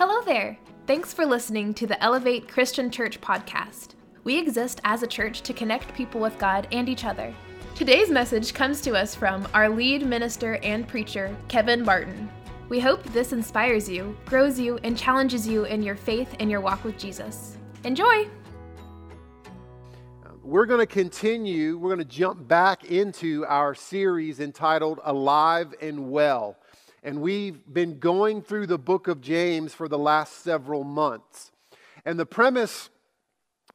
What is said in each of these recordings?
Hello there. Thanks for listening to the Elevate Christian Church podcast. We exist as a church to connect people with God and each other. Today's message comes to us from our lead minister and preacher, Kevin Martin. We hope this inspires you, grows you, and challenges you in your faith and your walk with Jesus. Enjoy! Uh, we're going to continue, we're going to jump back into our series entitled Alive and Well. And we've been going through the book of James for the last several months. And the premise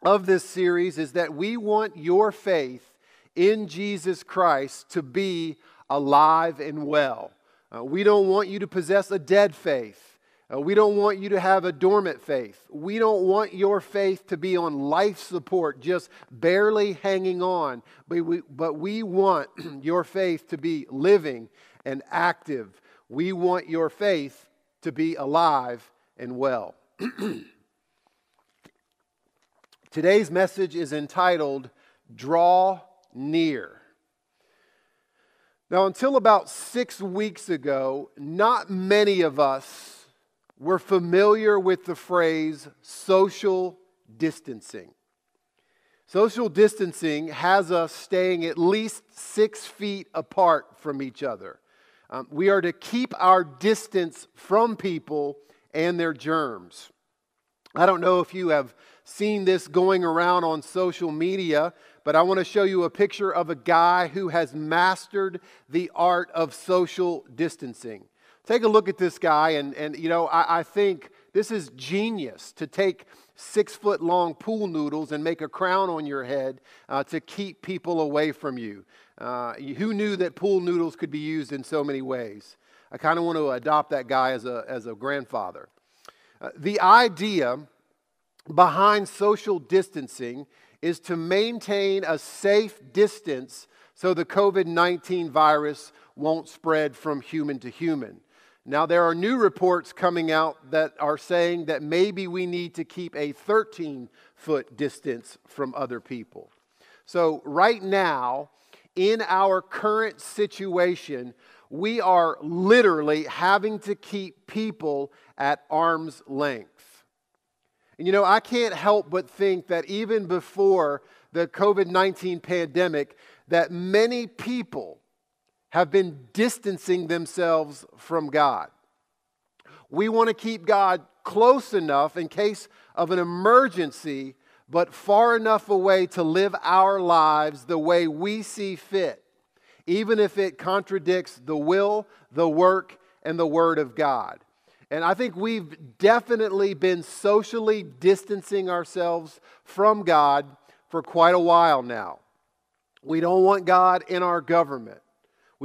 of this series is that we want your faith in Jesus Christ to be alive and well. Uh, we don't want you to possess a dead faith. Uh, we don't want you to have a dormant faith. We don't want your faith to be on life support, just barely hanging on. But we, but we want your faith to be living and active we want your faith to be alive and well. Today's message is entitled Draw Near. Now, until about six weeks ago, not many of us were familiar with the phrase social distancing. Social distancing has us staying at least six feet apart from each other. Um, we are to keep our distance from people and their germs. I don't know if you have seen this going around on social media, but I want to show you a picture of a guy who has mastered the art of social distancing. Take a look at this guy, and, and you know, I, I think this is genius to take six foot long pool noodles and make a crown on your head uh, to keep people away from you. Uh, who knew that pool noodles could be used in so many ways? I kind of want to adopt that guy as a, as a grandfather. Uh, the idea behind social distancing is to maintain a safe distance so the COVID 19 virus won't spread from human to human. Now, there are new reports coming out that are saying that maybe we need to keep a 13 foot distance from other people. So, right now, in our current situation, we are literally having to keep people at arm's length. And you know, I can't help but think that even before the COVID 19 pandemic, that many people have been distancing themselves from God. We want to keep God close enough in case of an emergency but far enough away to live our lives the way we see fit, even if it contradicts the will, the work, and the Word of God. And I think we've definitely been socially distancing ourselves from God for quite a while now. We don't want God in our government.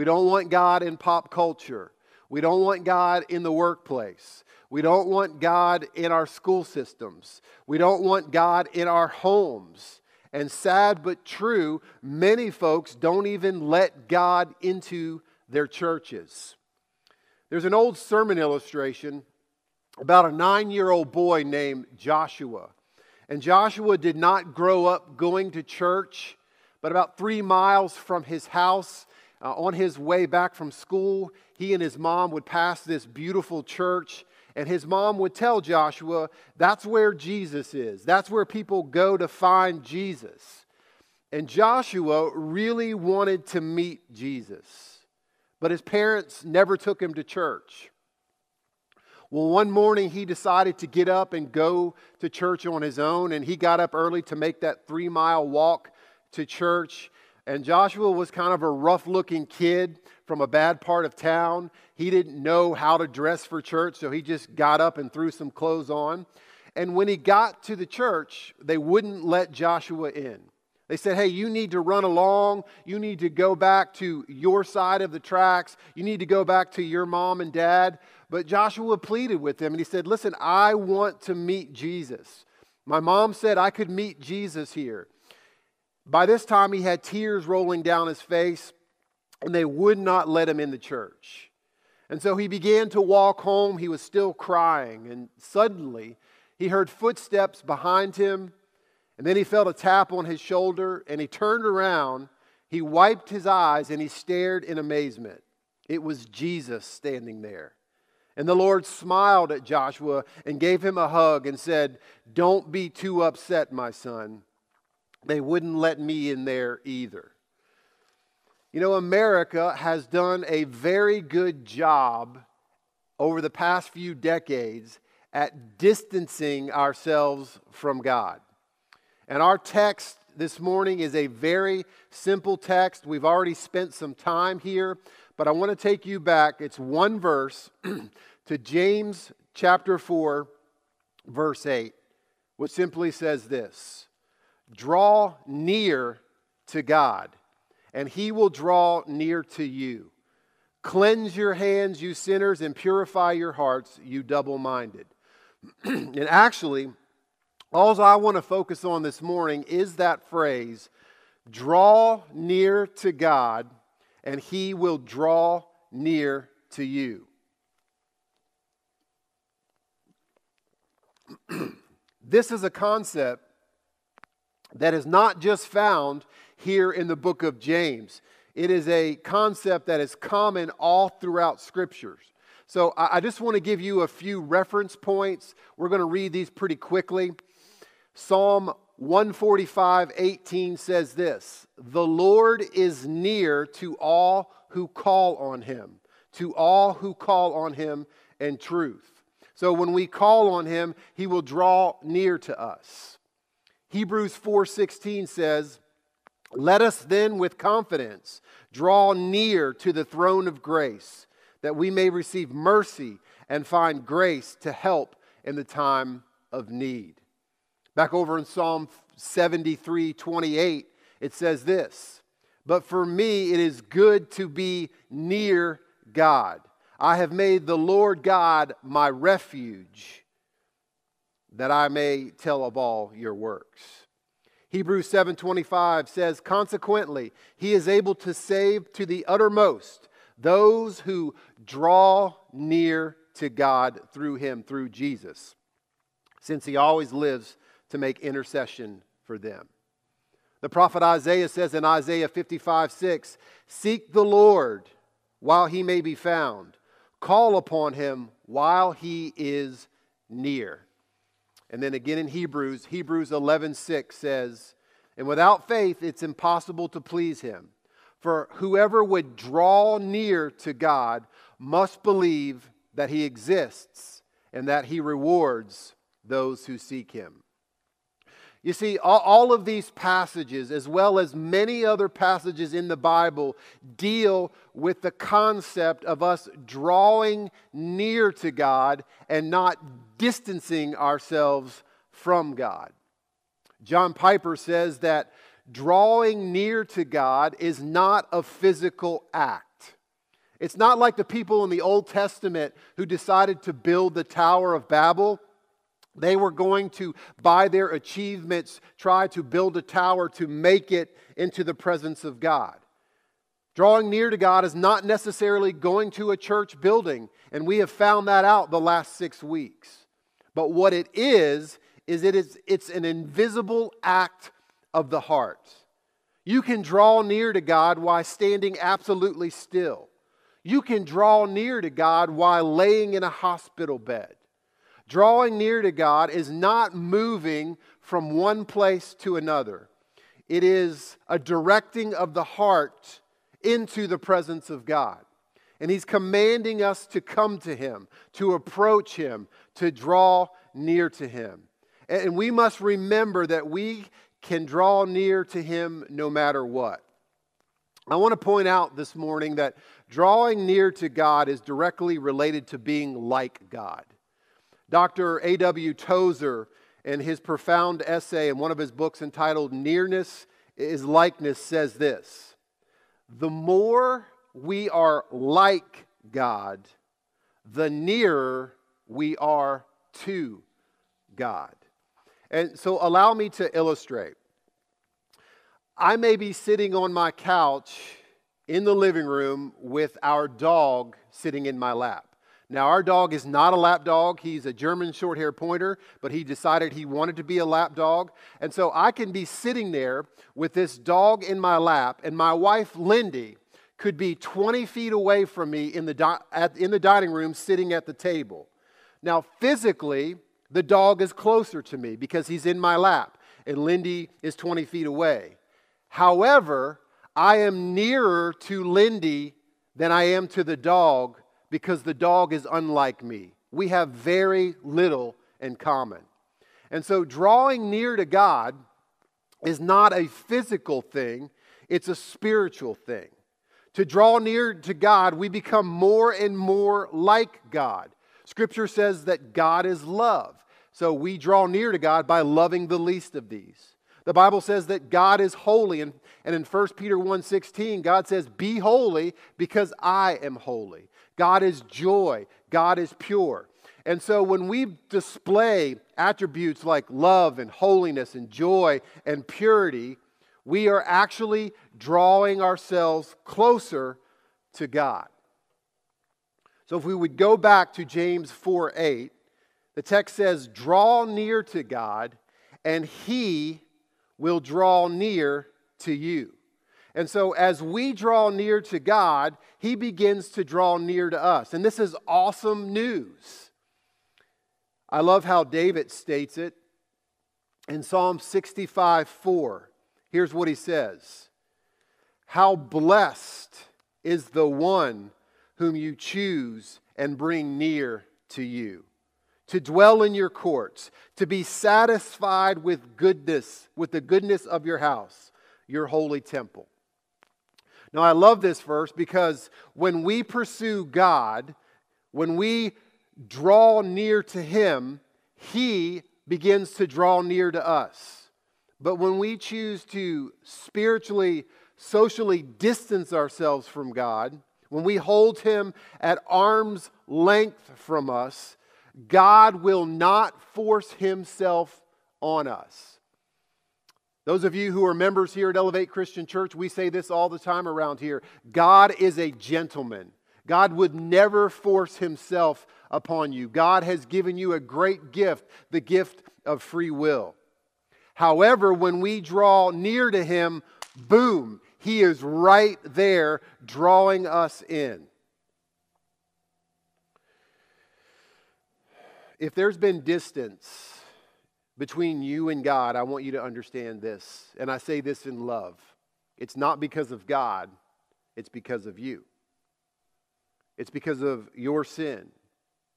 We don't want God in pop culture. We don't want God in the workplace. We don't want God in our school systems. We don't want God in our homes. And sad but true, many folks don't even let God into their churches. There's an old sermon illustration about a nine year old boy named Joshua. And Joshua did not grow up going to church, but about three miles from his house, uh, on his way back from school, he and his mom would pass this beautiful church and his mom would tell Joshua, that's where Jesus is. That's where people go to find Jesus. And Joshua really wanted to meet Jesus, but his parents never took him to church. Well, one morning he decided to get up and go to church on his own, and he got up early to make that three mile walk to church. And Joshua was kind of a rough looking kid from a bad part of town. He didn't know how to dress for church, so he just got up and threw some clothes on. And when he got to the church, they wouldn't let Joshua in. They said, Hey, you need to run along. You need to go back to your side of the tracks. You need to go back to your mom and dad. But Joshua pleaded with them and he said, Listen, I want to meet Jesus. My mom said I could meet Jesus here. By this time, he had tears rolling down his face and they would not let him in the church. And so he began to walk home. He was still crying, and suddenly he heard footsteps behind him, and then he felt a tap on his shoulder, and he turned around. He wiped his eyes and he stared in amazement. It was Jesus standing there. And the Lord smiled at Joshua and gave him a hug and said, Don't be too upset, my son. They wouldn't let me in there either. You know, America has done a very good job over the past few decades at distancing ourselves from God. And our text this morning is a very simple text. We've already spent some time here, but I want to take you back. It's one verse to James chapter 4, verse 8, which simply says this Draw near to God and he will draw near to you. Cleanse your hands, you sinners, and purify your hearts, you double minded. and actually, all I want to focus on this morning is that phrase draw near to God, and he will draw near to you. this is a concept that is not just found here in the book of James. It is a concept that is common all throughout scriptures. So I just want to give you a few reference points. We're going to read these pretty quickly. Psalm 145 18 says this The Lord is near to all who call on him, to all who call on him in truth. So when we call on him, he will draw near to us. Hebrews 4:16 says, let us then with confidence draw near to the throne of grace, that we may receive mercy and find grace to help in the time of need. Back over in Psalm 73 28, it says this But for me it is good to be near God. I have made the Lord God my refuge, that I may tell of all your works. Hebrews 7:25 says consequently he is able to save to the uttermost those who draw near to God through him through Jesus since he always lives to make intercession for them. The prophet Isaiah says in Isaiah 55 6, Seek the Lord while he may be found, call upon him while he is near. And then again in Hebrews, Hebrews 11:6 says, "And without faith it's impossible to please him. For whoever would draw near to God must believe that he exists and that he rewards those who seek him." You see, all of these passages, as well as many other passages in the Bible, deal with the concept of us drawing near to God and not distancing ourselves from God. John Piper says that drawing near to God is not a physical act. It's not like the people in the Old Testament who decided to build the Tower of Babel they were going to, by their achievements, try to build a tower to make it into the presence of God. Drawing near to God is not necessarily going to a church building, and we have found that out the last six weeks. But what it is, is it is it's an invisible act of the heart. You can draw near to God while standing absolutely still. You can draw near to God while laying in a hospital bed. Drawing near to God is not moving from one place to another, it is a directing of the heart into the presence of God. And He's commanding us to come to Him, to approach Him, to draw near to Him. And we must remember that we can draw near to Him no matter what. I want to point out this morning that drawing near to God is directly related to being like God. Dr. A.W. Tozer, in his profound essay in one of his books entitled Nearness is Likeness, says this The more we are like God, the nearer we are to God. And so, allow me to illustrate. I may be sitting on my couch in the living room with our dog sitting in my lap. Now, our dog is not a lap dog. He's a German short hair pointer, but he decided he wanted to be a lap dog. And so I can be sitting there with this dog in my lap, and my wife, Lindy, could be 20 feet away from me in the, di- at, in the dining room sitting at the table. Now, physically, the dog is closer to me because he's in my lap, and Lindy is 20 feet away. However, I am nearer to Lindy than I am to the dog because the dog is unlike me. We have very little in common. And so, drawing near to God is not a physical thing, it's a spiritual thing. To draw near to God, we become more and more like God. Scripture says that God is love. So we draw near to God by loving the least of these. The Bible says that God is holy and, and in 1 Peter 1:16 God says be holy because I am holy. God is joy, God is pure. And so when we display attributes like love and holiness and joy and purity, we are actually drawing ourselves closer to God. So if we would go back to James 4 8, the text says, Draw near to God, and he will draw near to you. And so, as we draw near to God, He begins to draw near to us. And this is awesome news. I love how David states it in Psalm 65 4. Here's what he says How blessed is the one whom you choose and bring near to you to dwell in your courts, to be satisfied with goodness, with the goodness of your house, your holy temple. Now, I love this verse because when we pursue God, when we draw near to Him, He begins to draw near to us. But when we choose to spiritually, socially distance ourselves from God, when we hold Him at arm's length from us, God will not force Himself on us. Those of you who are members here at Elevate Christian Church, we say this all the time around here God is a gentleman. God would never force himself upon you. God has given you a great gift, the gift of free will. However, when we draw near to him, boom, he is right there drawing us in. If there's been distance, between you and God, I want you to understand this. And I say this in love. It's not because of God, it's because of you. It's because of your sin,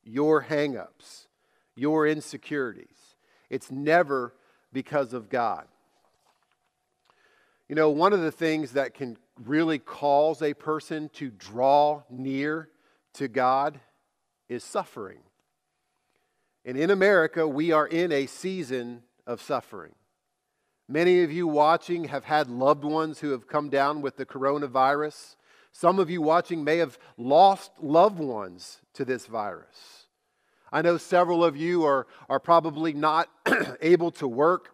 your hangups, your insecurities. It's never because of God. You know, one of the things that can really cause a person to draw near to God is suffering. And in America, we are in a season of suffering. Many of you watching have had loved ones who have come down with the coronavirus. Some of you watching may have lost loved ones to this virus. I know several of you are, are probably not able to work.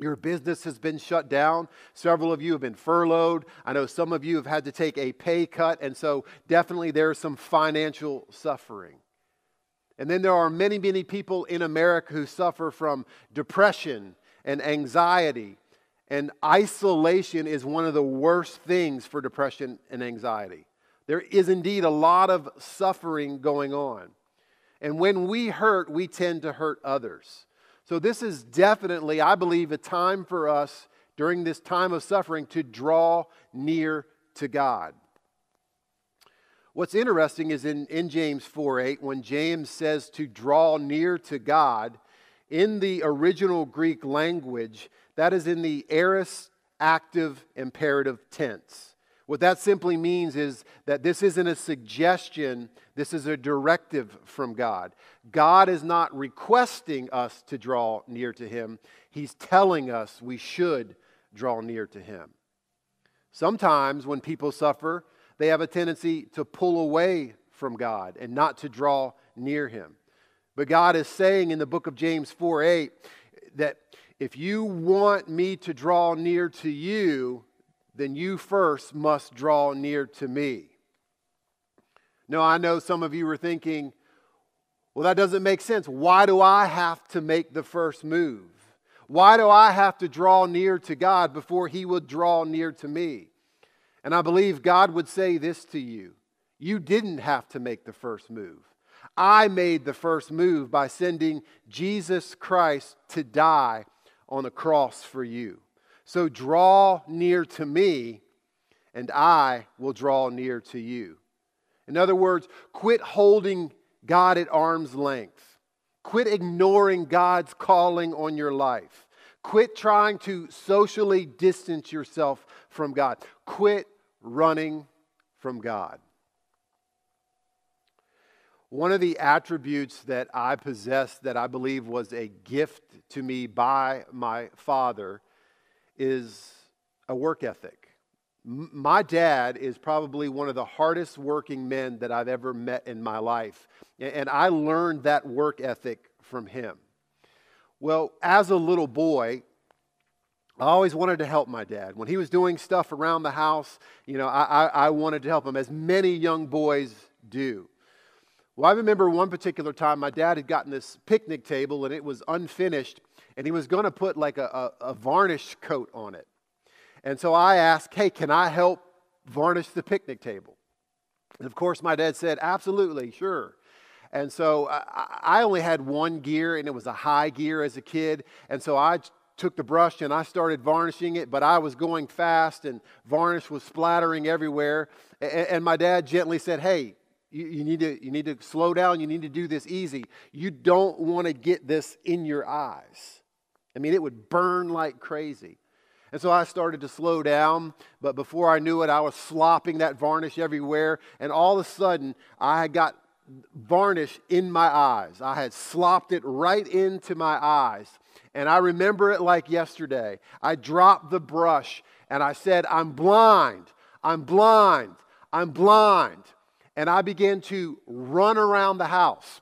Your business has been shut down. Several of you have been furloughed. I know some of you have had to take a pay cut, and so definitely there's some financial suffering. And then there are many, many people in America who suffer from depression and anxiety. And isolation is one of the worst things for depression and anxiety. There is indeed a lot of suffering going on. And when we hurt, we tend to hurt others. So, this is definitely, I believe, a time for us during this time of suffering to draw near to God. What's interesting is in, in James 4 8, when James says to draw near to God, in the original Greek language, that is in the aorist active imperative tense. What that simply means is that this isn't a suggestion, this is a directive from God. God is not requesting us to draw near to Him, He's telling us we should draw near to Him. Sometimes when people suffer, they have a tendency to pull away from God and not to draw near Him. But God is saying in the book of James 4 8 that if you want me to draw near to you, then you first must draw near to me. Now, I know some of you are thinking, well, that doesn't make sense. Why do I have to make the first move? Why do I have to draw near to God before He would draw near to me? And I believe God would say this to you You didn't have to make the first move. I made the first move by sending Jesus Christ to die on a cross for you. So draw near to me, and I will draw near to you. In other words, quit holding God at arm's length. Quit ignoring God's calling on your life. Quit trying to socially distance yourself from God. Quit running from God. One of the attributes that I possess that I believe was a gift to me by my father is a work ethic. My dad is probably one of the hardest working men that I've ever met in my life. And I learned that work ethic from him. Well, as a little boy, I always wanted to help my dad. When he was doing stuff around the house, you know, I, I, I wanted to help him, as many young boys do. Well, I remember one particular time my dad had gotten this picnic table and it was unfinished, and he was going to put like a, a, a, varnish coat on it. And so I asked, Hey, can I help varnish the picnic table? And of course, my dad said, Absolutely, sure. And so I, only had one gear, and it was a high gear as a kid. And so I took the brush and I started varnishing it, but I was going fast and varnish was splattering everywhere. And, my dad gently said, Hey, you, you, need to, you need to slow down. You need to do this easy. You don't want to get this in your eyes. I mean, it would burn like crazy. And so I started to slow down, but before I knew it, I was slopping that varnish everywhere. And all of a sudden, I got varnish in my eyes. I had slopped it right into my eyes. And I remember it like yesterday. I dropped the brush and I said, I'm blind. I'm blind. I'm blind and I began to run around the house.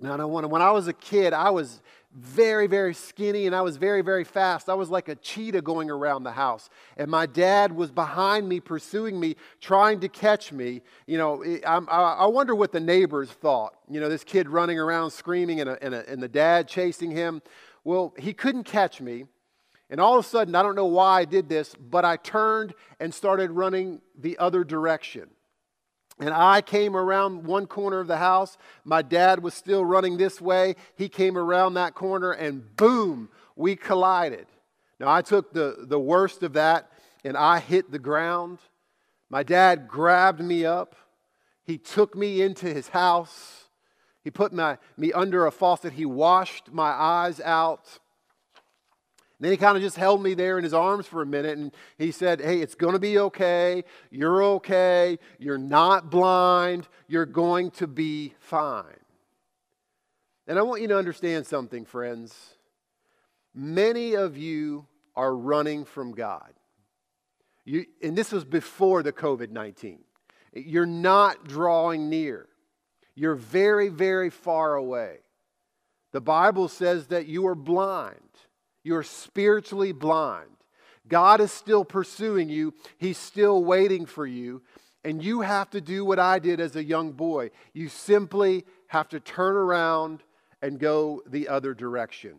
Now, when I was a kid, I was very, very skinny and I was very, very fast. I was like a cheetah going around the house. And my dad was behind me, pursuing me, trying to catch me. You know, I, wonder what the neighbors thought. You know, this kid running around screaming and, a, and, a, and the dad chasing him. Well, he couldn't catch me. And all of a sudden, I don't know why I did this, but I turned and started running the other direction. And I came around one corner of the house. My dad was still running this way. He came around that corner, and boom, we collided. Now, I took the, the worst of that, and I hit the ground. My dad grabbed me up. He took me into his house. He put my, me under a faucet. He washed my eyes out. Then he kind of just held me there in his arms for a minute and he said, Hey, it's going to be okay. You're okay. You're not blind. You're going to be fine. And I want you to understand something, friends. Many of you are running from God. You, and this was before the COVID 19. You're not drawing near, you're very, very far away. The Bible says that you are blind. You're spiritually blind. God is still pursuing you, He's still waiting for you. And you have to do what I did as a young boy. You simply have to turn around and go the other direction.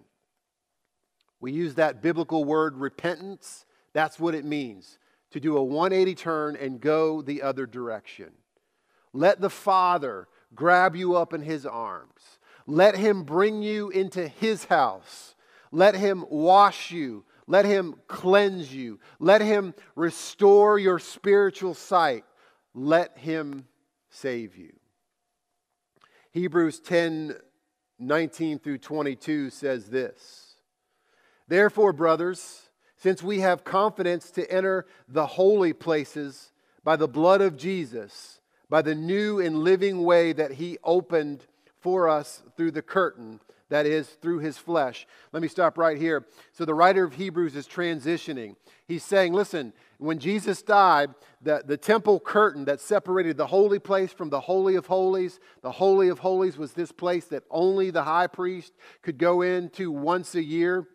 We use that biblical word repentance. That's what it means to do a 180 turn and go the other direction. Let the Father grab you up in His arms. Let Him bring you into His house let him wash you. Let him cleanse you. Let him restore your spiritual sight. Let him save you. Hebrews 10 19 through 22 says this Therefore, brothers, since we have confidence to enter the holy places by the blood of Jesus, by the new and living way that he opened for us through the curtain that is, through his flesh. Let me stop right here. So, the writer of Hebrews is transitioning. He's saying, listen, when Jesus died, the, the temple curtain that separated the holy place from the Holy of Holies, the Holy of Holies was this place that only the high priest could go into once a year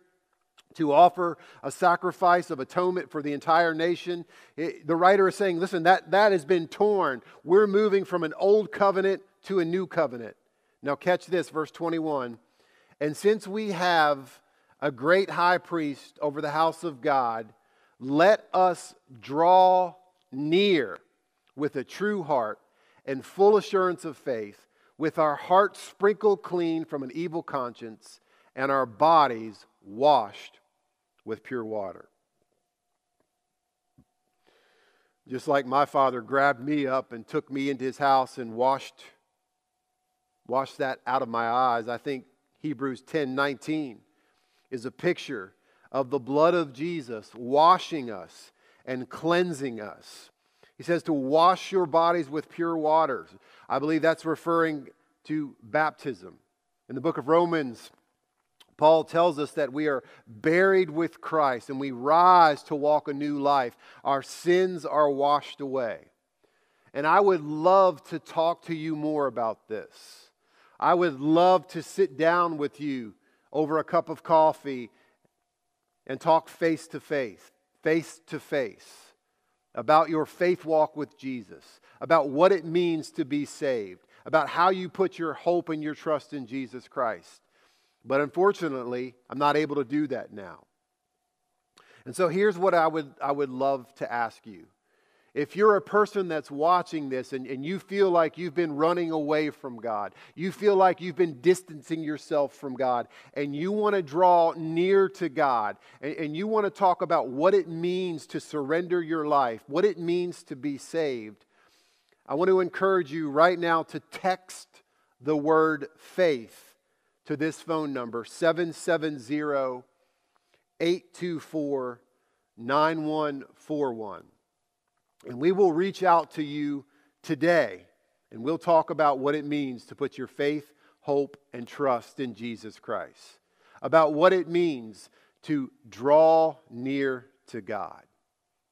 to offer a sacrifice of atonement for the entire nation. It, the writer is saying, listen, that, that has been torn. We're moving from an old covenant to a new covenant. Now, catch this, verse 21. And since we have a great high priest over the house of God, let us draw near with a true heart and full assurance of faith, with our hearts sprinkled clean from an evil conscience and our bodies washed with pure water. Just like my father grabbed me up and took me into his house and washed, washed that out of my eyes, I think Hebrews 10 19 is a picture of the blood of Jesus washing us and cleansing us. He says to wash your bodies with pure waters. I believe that's referring to baptism. In the book of Romans, Paul tells us that we are buried with Christ and we rise to walk a new life. Our sins are washed away. And I would love to talk to you more about this. I would love to sit down with you over a cup of coffee and talk face to face, face to face about your faith walk with Jesus, about what it means to be saved, about how you put your hope and your trust in Jesus Christ. But unfortunately, I'm not able to do that now. And so here's what I would, I would love to ask you if you're a person that's watching this and, and you feel like you've been running away from God, you feel like you've been distancing yourself from God, and you want to draw near to God, and, and you want to talk about what it means to surrender your life, what it means to be saved, I want to encourage you right now to text the word faith to this phone number 770 824 9141. And we will reach out to you today and we'll talk about what it means to put your faith, hope, and trust in Jesus Christ. About what it means to draw near to God.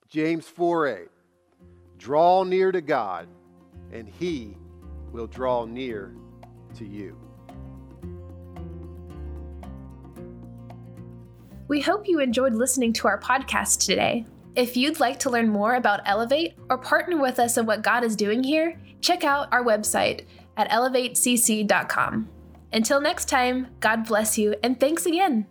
James 4 8. Draw near to God, and he will draw near to you. We hope you enjoyed listening to our podcast today. If you'd like to learn more about Elevate or partner with us in what God is doing here, check out our website at elevatecc.com. Until next time, God bless you and thanks again.